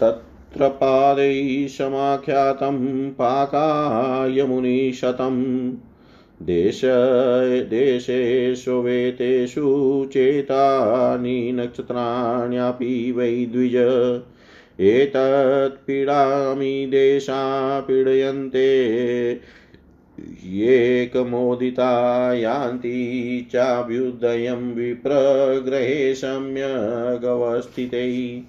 तत्र पादैः समाख्यातं पाकायमुनिशतम्। देश, देशेषु वेतेषु चेतानि नक्षत्राण्यपि वै द्विज। एतत्पीडामि देशा पीडयन्ते। येकमोदिता यान्ति चाभ्युदयं विप्रग्रहे सम्यगवस्थितै।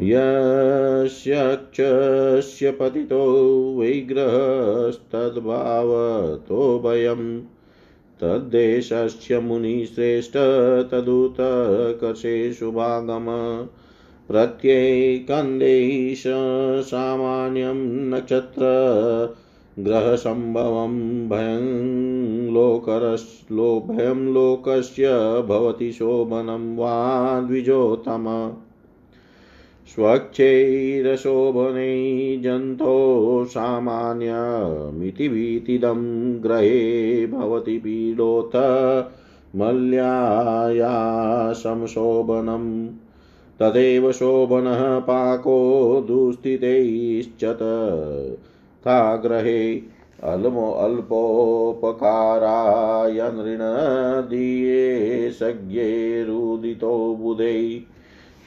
यस्यक्षस्य पतितो वैग्रहस्तद्भावतो भयम्। तद्देशस्य मुनिश्रेष्ठ तदुतकर्षेषु भागम। प्रत्येकन्देश सामान्यं नक्षत्र ग्रहसम्भवं भयं लोकरस् भयं लोकस्य भवति शोभनं वा द्विजोत्तम। स्वच्छैरशोभने जन्तो सामान्यमिति ग्रहे भवति पीडोऽथ मल्याया संशोभनम् तदेव शोभनः पाको दुस्थितैश्चत। था ग्रहे अल्मो अल्पोपकाराय नृणदीये सज्ञैरुदितो बुधै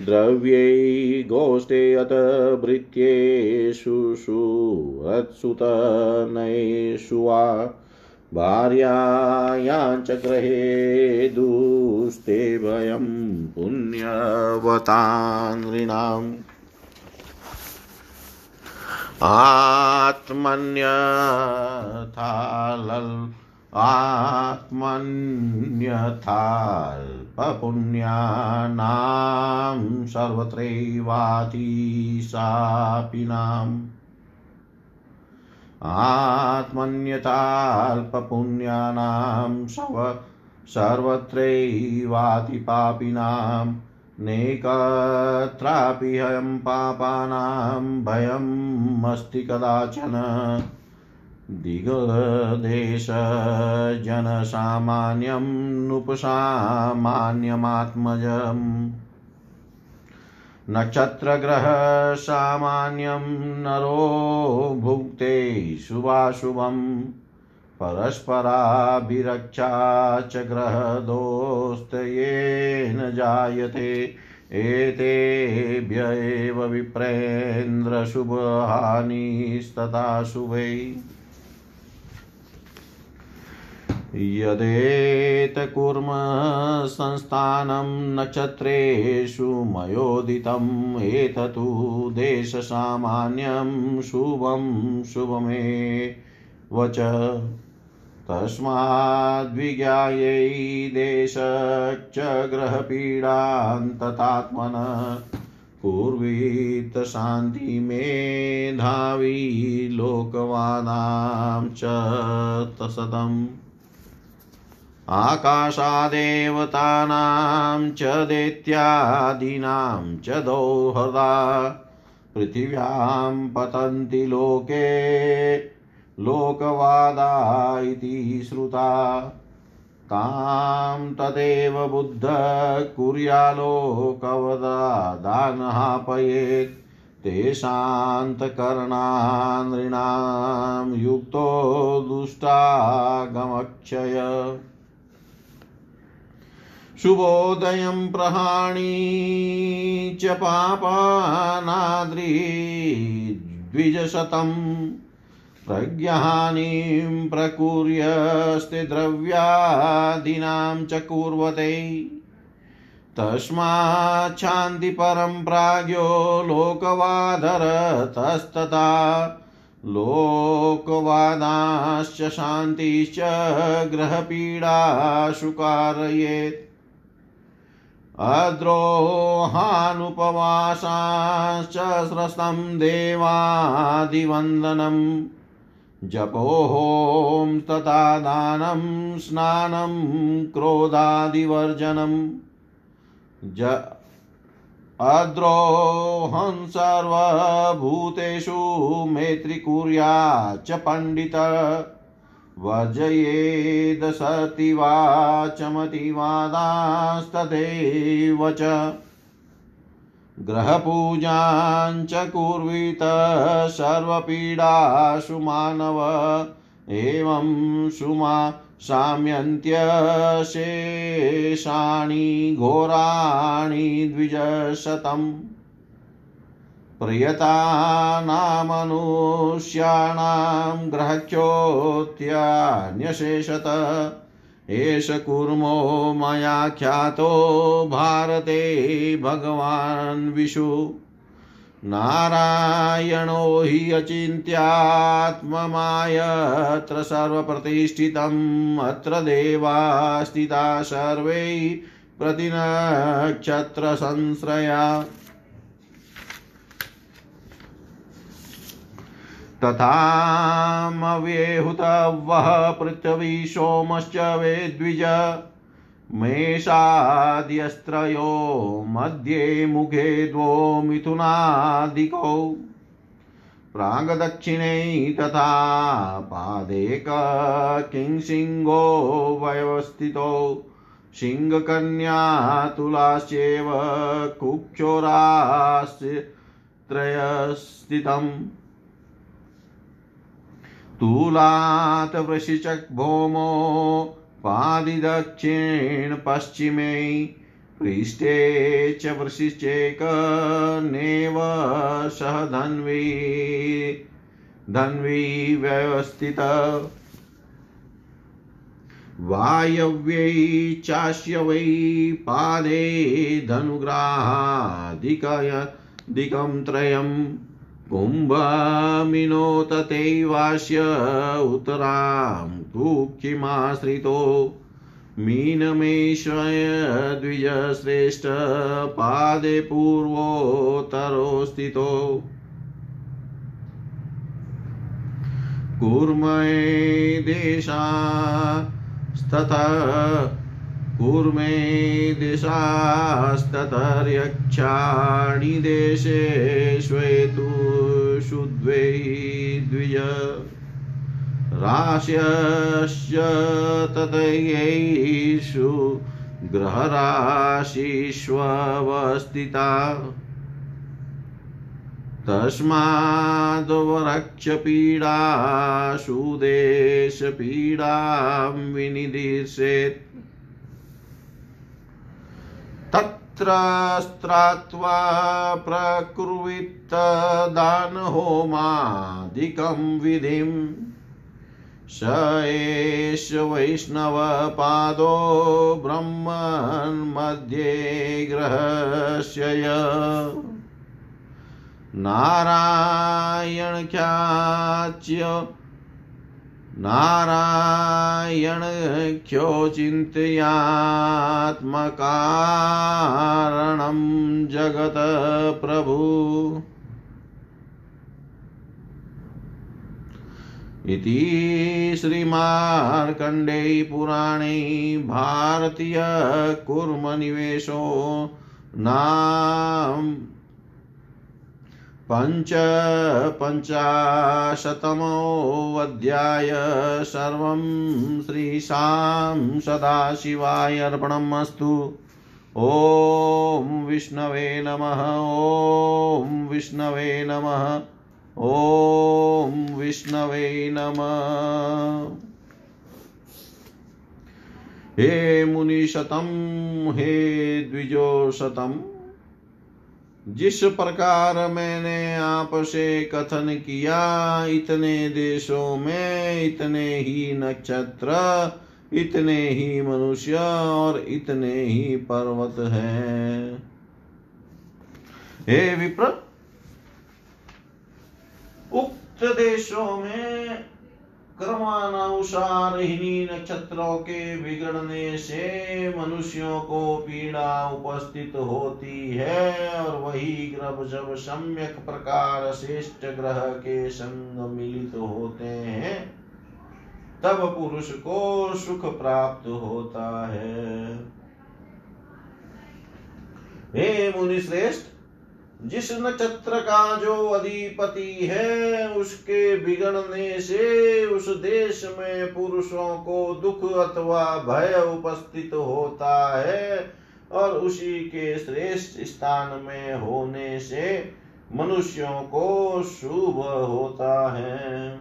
द्रव्यै गोष्ठे अत भृत्येषु सुहत्सुतनयेषु वा भार्यायाञ्च गृहे दुस्ते भयं पुण्यवतानृणाम् आत्मन्यथालल् आत्मन्यथाल्पपुण्यानां सर्वत्रैवातिशापिनाम्। आत्मन्यताल्पपुण्यानां सव सर्वत्रैवातिपापिनां नैकत्रापि हयं पापानां भयमस्ति कदाचन दिगदेशजनसामान्यं नुपसामान्यमात्मजम्। नक्षत्रग्रहसामान्यं नरो भुक्ते शुभाशुभं परस्पराभिरक्षा च ग्रहदोस्तयेन जायते एतेभ्य एव विप्रेन्द्रशुभहानिस्तथा शुभै। यदेतकुर्म संस्थानं नक्षत्रेषु मयोदितम्। एतत्तु देशसामान्यं शुभं शुभमे। वच तस्माद्विज्ञायै देशश्च ग्रहपीडान्ततात्मन कुर्वीत शान्तिमेधावी लोकवादां च तसदम्। आकाशादेवतानां च दैत्यादीनां च दोहदा पृथिव्यां पतन्ति लोके, लोकवादा इति श्रुता। तां तदेव बुद्ध कुर्यालोकवदादानहापयेत् तेषान्तकरणानृणां युक्तो दुष्टागमक्षय। शुभोदयं प्रहाणी च पापानाद्रिद्विजशतं प्रज्ञानीं प्रकुर्यस्ते द्रव्यादीनां च कुर्वते। तस्माच्छान्तिपरं प्राज्ञो लोकवादरतस्तथा लोकवादाश्च शान्तिश्च ग्रहपीडाशु कारयेत्। अद्रोहानुपवासाश्च स्रस्तं देवादिवन्दनं। जपोहों तथा दानं स्नानं क्रोधादिवर्जनं। ज अद्रोहं सर्वभूतेषु मैत्रीकुर्याच्च पण्डित। वर्जयेद सतिवाचमतिवादास्तथैव च। ग्रहपूजाञ्च कुर्वीत सर्वपीडासु मानव। एवं सुमा साम्यन्त्यशेषाणि घोराणि द्विजशतम्। प्रियतानामनुष्याणां ग्रहच्योत्यान्यशेषत। एष कूर्मो मया ख्यातो भारते भगवान् विषु नारायणो हि अचिन्त्यात्ममायत्र सर्वप्रतिष्ठितम्, अत्र देवा स्थिता सर्वै प्रतिनक्षत्रसंश्रया। तथामव्येहुतवः पृथ्वी सोमश्च वेद्विज मेषाद्यस्त्रयो मध्ये मुखे द्वो मिथुनादिकौ। प्रागदक्षिणे तथा पादेक किंसिंहो व्यवस्थितौ। सिंहकन्या तुलाश्चैव कुक्षोराश्च त्रयस्थितम् तूलात् वृषिचक् भौमो पादिदक्षिण पश्चिमे पृष्ठे च वृषिचेकनेव सह धन्वी धन्वी व्यवस्थित। वायव्यै चास्य वै पादे धनुग्राहादिकय दिकं त्रयम् कुम्भमिनोततैवास्य उत्तरां कुक्षिमाश्रितो मीनमेश्वय द्विजश्रेष्ठ पादे पूर्वोत्तरो स्थितो। कूर्मये देशास्ततः कूर्मे दिशास्ततर्यक्षाणि देशेष्वेतुषु द्वै द्विज। राश्यश्च ततयैषु ग्रहराशिष्वस्थिता तस्माद्वरक्षपीडाशु देशपीडां विनिदिशेत्। तत्र स्त्रात्वा प्रकुर्वित्तदानहोमादिकं विधिम् स एष वैष्णवपादो ब्रह्मन्मध्ये ग्रहस्य नारायणख्याच्य नारायणख्योचिन्तयात्मकारणं जगत्प्रभु इति श्रीमार्कण्डे पुराणे भारतीयकुर्मनिवेशो नाम पञ्च पञ्चाशतमोऽध्याय सर्वं श्रीशां सदाशिवाय अर्पणम् अस्तु ॐ विष्णवे नमः, ॐ विष्णवे नमः, ॐ विष्णवे नमः। हे मुनिशतं, हे द्विजोशतम् जिस प्रकार मैंने आपसे कथन किया, इतने देशों में इतने ही नक्षत्र, इतने ही मनुष्य और इतने ही पर्वत हैं। हे विप्र, उक्त देशों में क्रमानुसार इन्हीं नक्षत्रों के बिगड़ने से मनुष्यों को पीड़ा उपस्थित होती है और वही ग्रह जब सम्यक प्रकार श्रेष्ठ ग्रह के संग मिलित होते हैं, तब पुरुष को सुख प्राप्त होता है। हे मुनि श्रेष्ठ जिस नक्षत्र का जो अधिपति है, उसके बिगड़ने से उस देश में पुरुषों को दुख अथवा भय उपस्थित होता है और उसी के श्रेष्ठ स्थान में होने से मनुष्यों को शुभ होता है।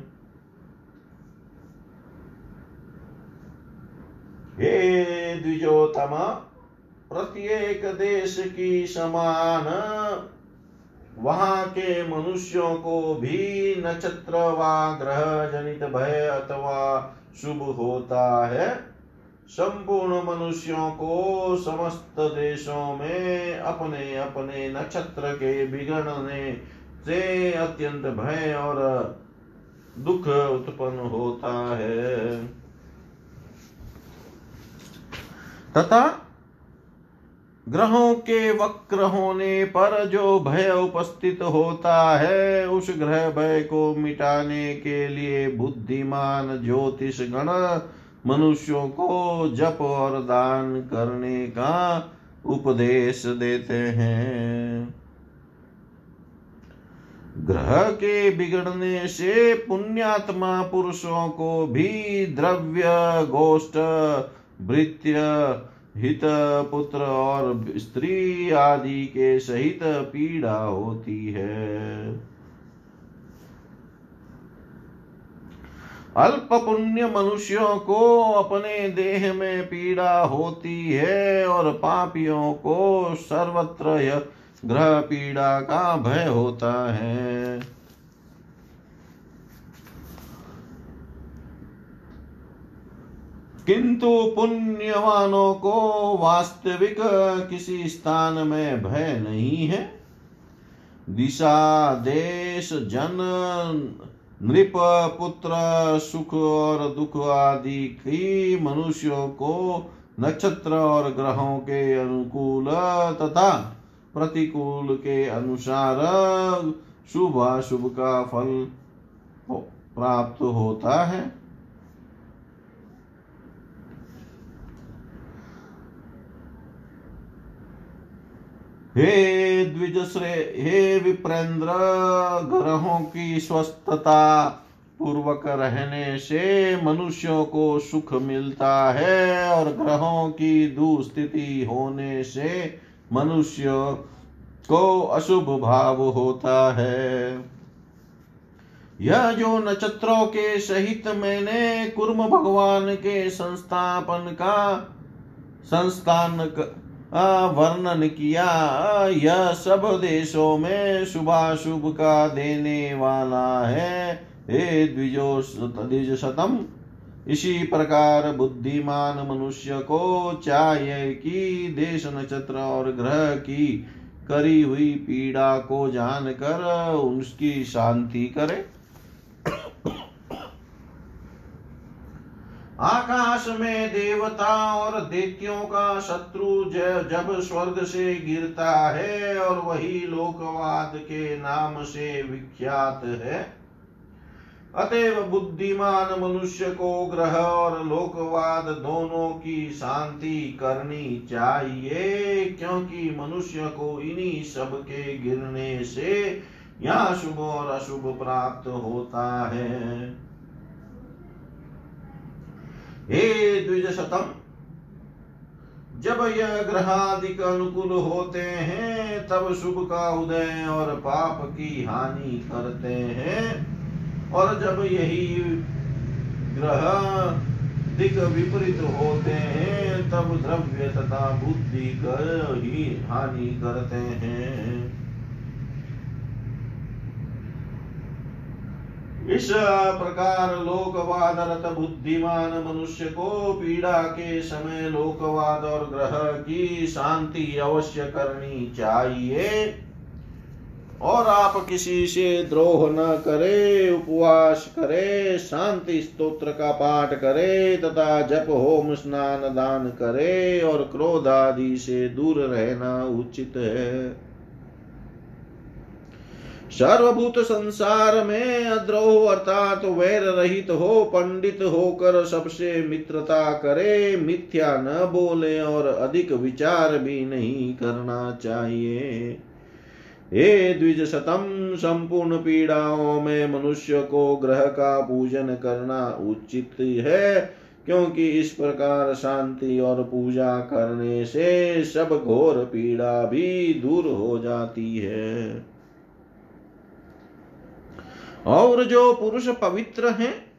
हे द्विजोतम प्रत्येक देश की समान वहाँ के मनुष्यों को भी नक्षत्र व ग्रह जनित भय अथवा शुभ होता है। संपूर्ण मनुष्यों को समस्त देशों में अपने अपने नक्षत्र के बिगड़ने से अत्यंत भय और दुख उत्पन्न होता है। तथा ग्रहों के वक्र होने पर जो भय उपस्थित होता है, उस ग्रह भय को मिटाने के लिए बुद्धिमान ज्योतिष गण मनुष्यों को जप और दान करने का उपदेश देते हैं। ग्रह के बिगड़ने से पुण्यात्मा पुरुषों को भी द्रव्य, गोष्ठ, भृत्य हित पुत्र और स्त्री आदि के सहित पीड़ा होती है। अल्प पुण्य मनुष्यों को अपने देह में पीड़ा होती है और पापियों को सर्वत्र ग्रह पीड़ा का भय होता है। किंतु पुण्यवानों को वास्तविक किसी स्थान में भय नहीं है। दिशा, देश, जन, नृप, पुत्र, सुख और दुख आदि की मनुष्यों को नक्षत्र और ग्रहों के अनुकूल तथा प्रतिकूल के अनुसार शुभ अशुभ का फल प्राप्त होता है। हे द्विज श्रेय हे विप्रेंद्र, ग्रहों की स्वस्थता पूर्वक रहने से मनुष्यों को सुख मिलता है और ग्रहों की दुस्थिति होने से मनुष्य को अशुभ भाव होता है। यह जो नक्षत्रों के सहित मैंने कुर्म भगवान के संस्थापन का संस्थान वर्णन किया। यह सब देशों में शुभाशुभ का देने वाला है। हे द्विजो शतम इसी प्रकार बुद्धिमान मनुष्य को चाहिए कि देश नक्षत्र और ग्रह की करी हुई पीड़ा को जानकर उसकी शांति करे। आकाश में देवता और दैत्यों का शत्रु जब स्वर्ग से गिरता है और वही लोकवाद के नाम से विख्यात है। अतएव बुद्धिमान मनुष्य को ग्रह और लोकवाद दोनों की शांति करनी चाहिए, क्योंकि मनुष्य को इन्हीं सब के गिरने से यहाँ शुभ और अशुभ प्राप्त होता है। हे द्विज शतम जब यह ग्रहादिक अनुकूल होते हैं, तब शुभ का उदय और पाप की हानि करते हैं। और जब यही ग्रह दिक विपरीत होते हैं, तब द्रव्य तथा बुद्धि कर ही हानि करते हैं। इस प्रकार लोकवादरत बुद्धिमान मनुष्य को पीड़ा के समय लोकवाद और ग्रह की शांति अवश्य करनी चाहिए। और आप किसी से द्रोह न करे, उपवास करे, शांति स्तोत्र का पाठ करे, तथा जप, होम, स्नान, दान करे और क्रोध आदि से दूर रहना उचित है। सर्वभूत संसार में अद्रोह अर्थात वैर रहित हो, पंडित होकर सबसे मित्रता करे, मिथ्या न बोले और अधिक विचार भी नहीं करना चाहिए। हे द्विज शतम संपूर्ण पीड़ाओं में मनुष्य को ग्रह का पूजन करना उचित है, क्योंकि इस प्रकार शांति और पूजा करने से सब घोर पीड़ा भी दूर हो जाती है। और जो पुरुष पवित्र हैं,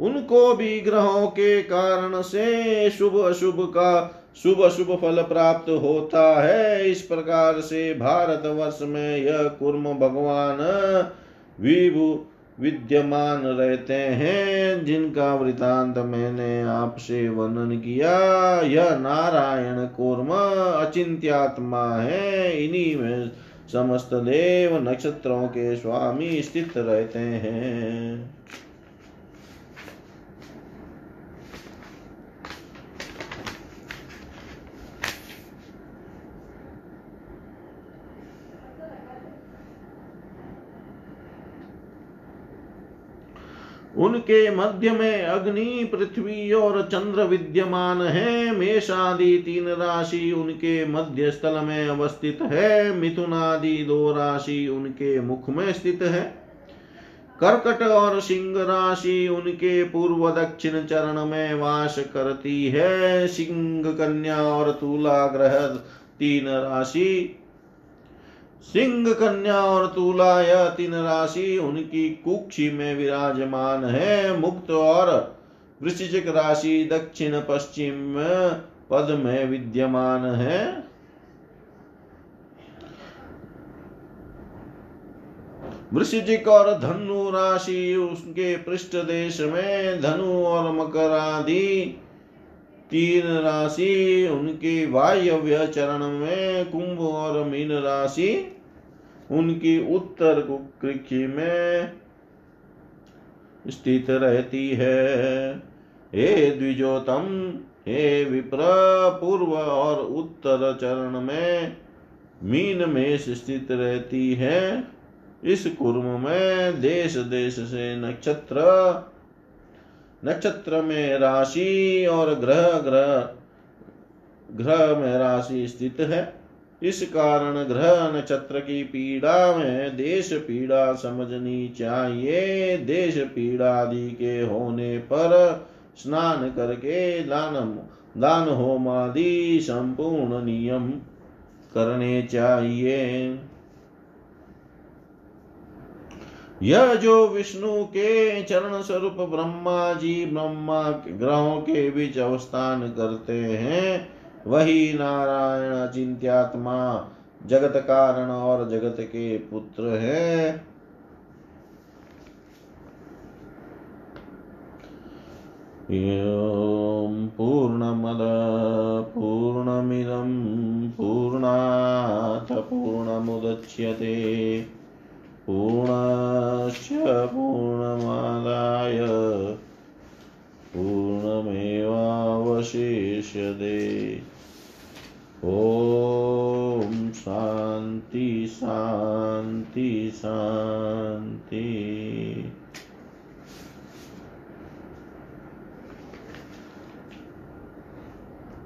उनको भी ग्रहों के कारण से शुभ अशुभ का शुभ अशुभ फल प्राप्त होता है। इस प्रकार से भारत वर्ष में यह कुर्म भगवान विभु विद्यमान रहते हैं, जिनका वृतांत मैंने आपसे वर्णन किया। यह नारायण कूर्म अचिंत्यात्मा है। इन्हीं में समस्त देव नक्षत्रों के स्वामी स्थित रहते हैं। उनके मध्य में अग्नि, पृथ्वी और चंद्र विद्यमान है। मेषादि तीन राशि उनके मध्य स्थल में अवस्थित है। मिथुनादि दो राशि उनके मुख में स्थित है। कर्कट और सिंह राशि उनके पूर्व दक्षिण चरण में वास करती है। सिंह, कन्या और तुला ग्रह तीन राशि सिंह कन्या और तुला यह तीन राशि, उनकी कुक्षी में विराजमान है। मुक्त और वृश्चिक राशि दक्षिण पश्चिम पद में विद्यमान है। वृश्चिक और धनु राशि उसके पृष्ठ देश में धनु और मकर आदि तीन राशि उनकी वायव्य चरण में कुंभ और मीन राशि उनकी उत्तर कुकृखी में स्थित रहती है। हे द्विजोतम हे विप्र, पूर्व और उत्तर चरण में मीन में स्थित रहती है। इस कुर्म में देश देश से नक्षत्र नक्षत्र में राशि और ग्रह ग्रह ग्रह में राशि स्थित है। इस कारण ग्रह नक्षत्र की पीड़ा में देश पीड़ा समझनी चाहिए। देश पीड़ा आदि के होने पर स्नान करके दान दान होम आदि संपूर्ण नियम करने चाहिए। यह जो विष्णु के चरण स्वरूप ब्रह्मा जी ब्रह्मा ग्रहों के बीच अवस्थान करते हैं, वही नारायण चिंत्यात्मा जगत कारण और जगत के पुत्र है। पूर्णमद, पूर्णमिदं पूर्णाथ पूर्णमुदच्यते। पूर्णस्य